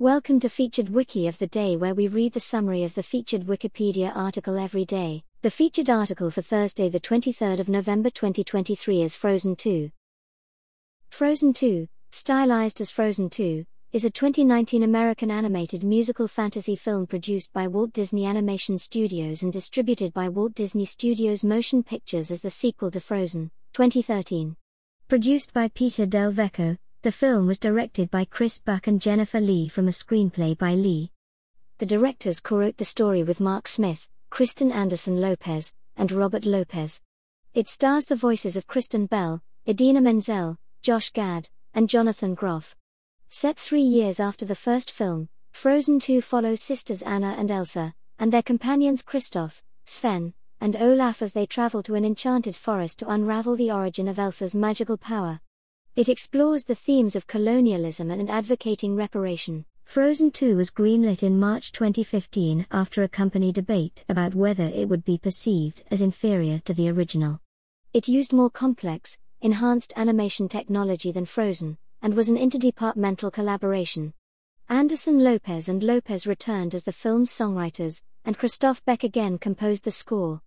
Welcome to Featured Wiki of the Day, where we read the summary of the featured Wikipedia article every day. The featured article for Thursday, the 23rd of November 2023 is Frozen 2. Frozen 2, stylized as Frozen 2, is a 2019 American animated musical fantasy film produced by Walt Disney Animation Studios and distributed by Walt Disney Studios Motion Pictures as the sequel to Frozen, 2013. Produced by Peter Del Vecho, the film was directed by Chris Buck and Jennifer Lee from a screenplay by Lee. The directors co-wrote the story with Marc Smith, Kristen Anderson Lopez, and Robert Lopez. It stars the voices of Kristen Bell, Idina Menzel, Josh Gad, and Jonathan Groff. Set three years after the first film, Frozen 2 follows sisters Anna and Elsa, and their companions Kristoff, Sven, and Olaf as they travel to an enchanted forest to unravel the origin of Elsa's magical power. It explores the themes of colonialism and advocating reparation. Frozen 2 was greenlit in March 2015 after a company debate about whether it would be perceived as inferior to the original. It used more complex, enhanced animation technology than Frozen, and was an interdepartmental collaboration. Anderson Lopez and Lopez returned as the film's songwriters, and Christophe Beck again composed the score.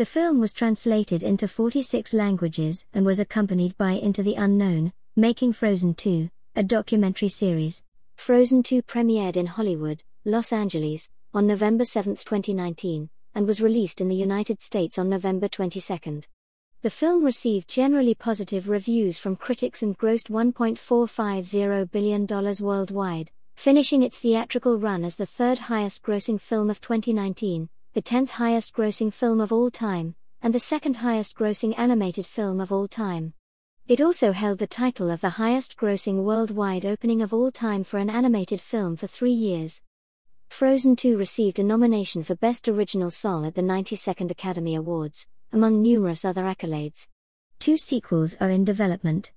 The film was translated into 46 languages and was accompanied by Into the Unknown, Making Frozen 2, a documentary series. Frozen 2 premiered in Hollywood, Los Angeles, on November 7, 2019, and was released in the United States on November 22. The film received generally positive reviews from critics and grossed $1.450 billion worldwide, finishing its theatrical run as the third highest grossing film of 2019 the 10th highest grossing film of all time, and the second highest grossing animated film of all time. It also held the title of the highest grossing worldwide opening of all time for an animated film for three years. Frozen 2 received a nomination for Best Original Song at the 92nd Academy Awards, among numerous other accolades. Two sequels are in development.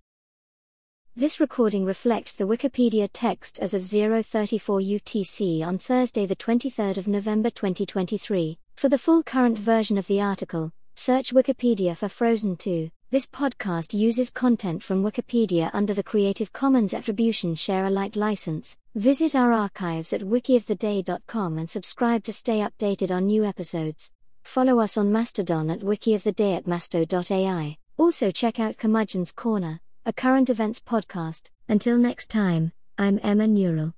This recording reflects the Wikipedia text as of 034 UTC on Thursday, the 23rd of November 2023. For the full current version of the article, search Wikipedia for Frozen 2. This podcast uses content from Wikipedia under the Creative Commons Attribution Share Alike license. Visit our archives at wikioftheday.com and subscribe to stay updated on new episodes. Follow us on Mastodon at wikioftheday at masto.ai. Also check out Curmudgeon's Corner a current events podcast. Until next time, I'm Emma Neural.